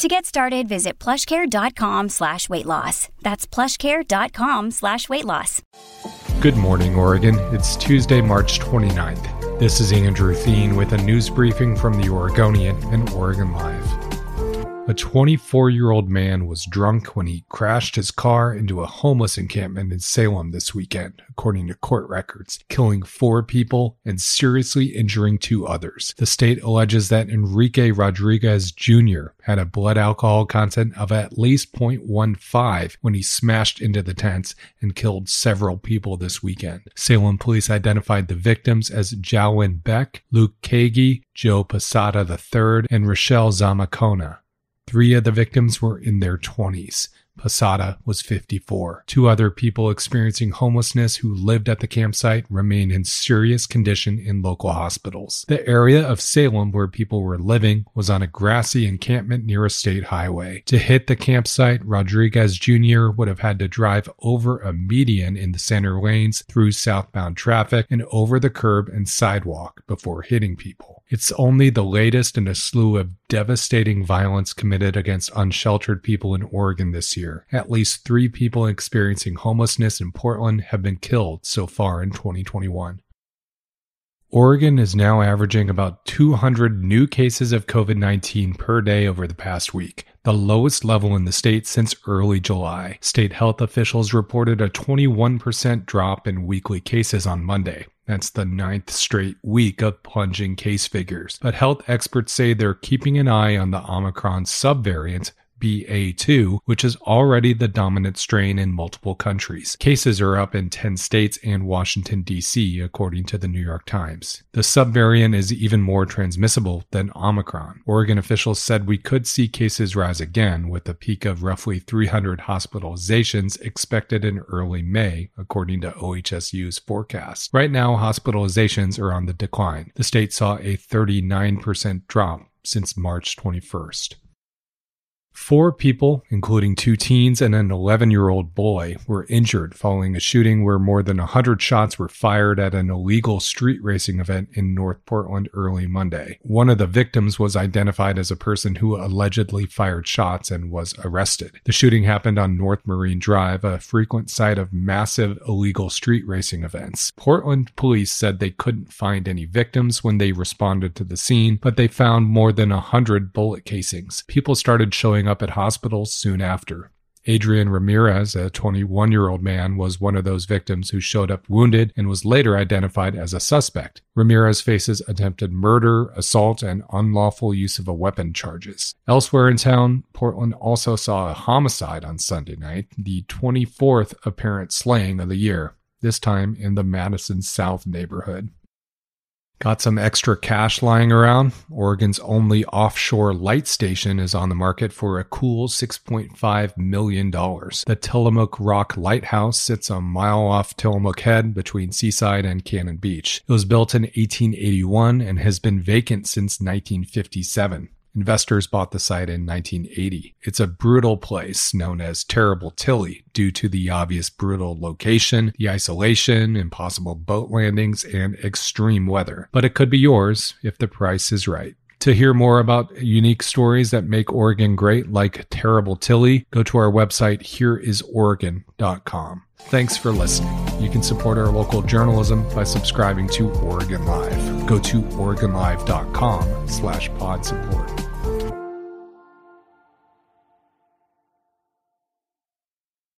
To get started, visit plushcare.com slash weight loss. That's plushcare.com slash weight loss. Good morning, Oregon. It's Tuesday, March 29th. This is Andrew Theen with a news briefing from the Oregonian and Oregon Live. A 24 year old man was drunk when he crashed his car into a homeless encampment in Salem this weekend, according to court records, killing four people and seriously injuring two others. The state alleges that Enrique Rodriguez Jr. had a blood alcohol content of at least 0.15 when he smashed into the tents and killed several people this weekend. Salem police identified the victims as Jalwin Beck, Luke Kagi, Joe Posada III, and Rochelle Zamacona. Three of the victims were in their 20s. Posada was 54. Two other people experiencing homelessness who lived at the campsite remain in serious condition in local hospitals. The area of Salem where people were living was on a grassy encampment near a state highway. To hit the campsite, Rodriguez Jr. would have had to drive over a median in the center lanes through southbound traffic and over the curb and sidewalk before hitting people. It's only the latest in a slew of devastating violence committed against unsheltered people in Oregon this year. At least three people experiencing homelessness in Portland have been killed so far in 2021. Oregon is now averaging about 200 new cases of COVID 19 per day over the past week, the lowest level in the state since early July. State health officials reported a 21% drop in weekly cases on Monday. That's the ninth straight week of plunging case figures. But health experts say they're keeping an eye on the Omicron subvariant BA2, which is already the dominant strain in multiple countries. Cases are up in 10 states and Washington, D.C., according to the New York Times. The subvariant is even more transmissible than Omicron. Oregon officials said we could see cases rise again, with a peak of roughly 300 hospitalizations expected in early May, according to OHSU's forecast. Right now, hospitalizations are on the decline. The state saw a 39% drop since March 21st. Four people, including two teens and an 11 year old boy, were injured following a shooting where more than 100 shots were fired at an illegal street racing event in North Portland early Monday. One of the victims was identified as a person who allegedly fired shots and was arrested. The shooting happened on North Marine Drive, a frequent site of massive illegal street racing events. Portland police said they couldn't find any victims when they responded to the scene, but they found more than 100 bullet casings. People started showing showing up at hospitals soon after. Adrian Ramirez, a 21 year old man, was one of those victims who showed up wounded and was later identified as a suspect. Ramirez faces attempted murder, assault, and unlawful use of a weapon charges. Elsewhere in town, Portland also saw a homicide on Sunday night, the 24th apparent slaying of the year, this time in the Madison South neighborhood. Got some extra cash lying around? Oregon's only offshore light station is on the market for a cool $6.5 million. The Tillamook Rock Lighthouse sits a mile off Tillamook Head between Seaside and Cannon Beach. It was built in 1881 and has been vacant since 1957. Investors bought the site in 1980. It's a brutal place known as Terrible Tilly due to the obvious brutal location, the isolation, impossible boat landings, and extreme weather. But it could be yours if the price is right. To hear more about unique stories that make Oregon great, like Terrible Tilly, go to our website, hereisoregon.com. Thanks for listening. You can support our local journalism by subscribing to Oregon Live. Go to OregonLive.com slash pod support.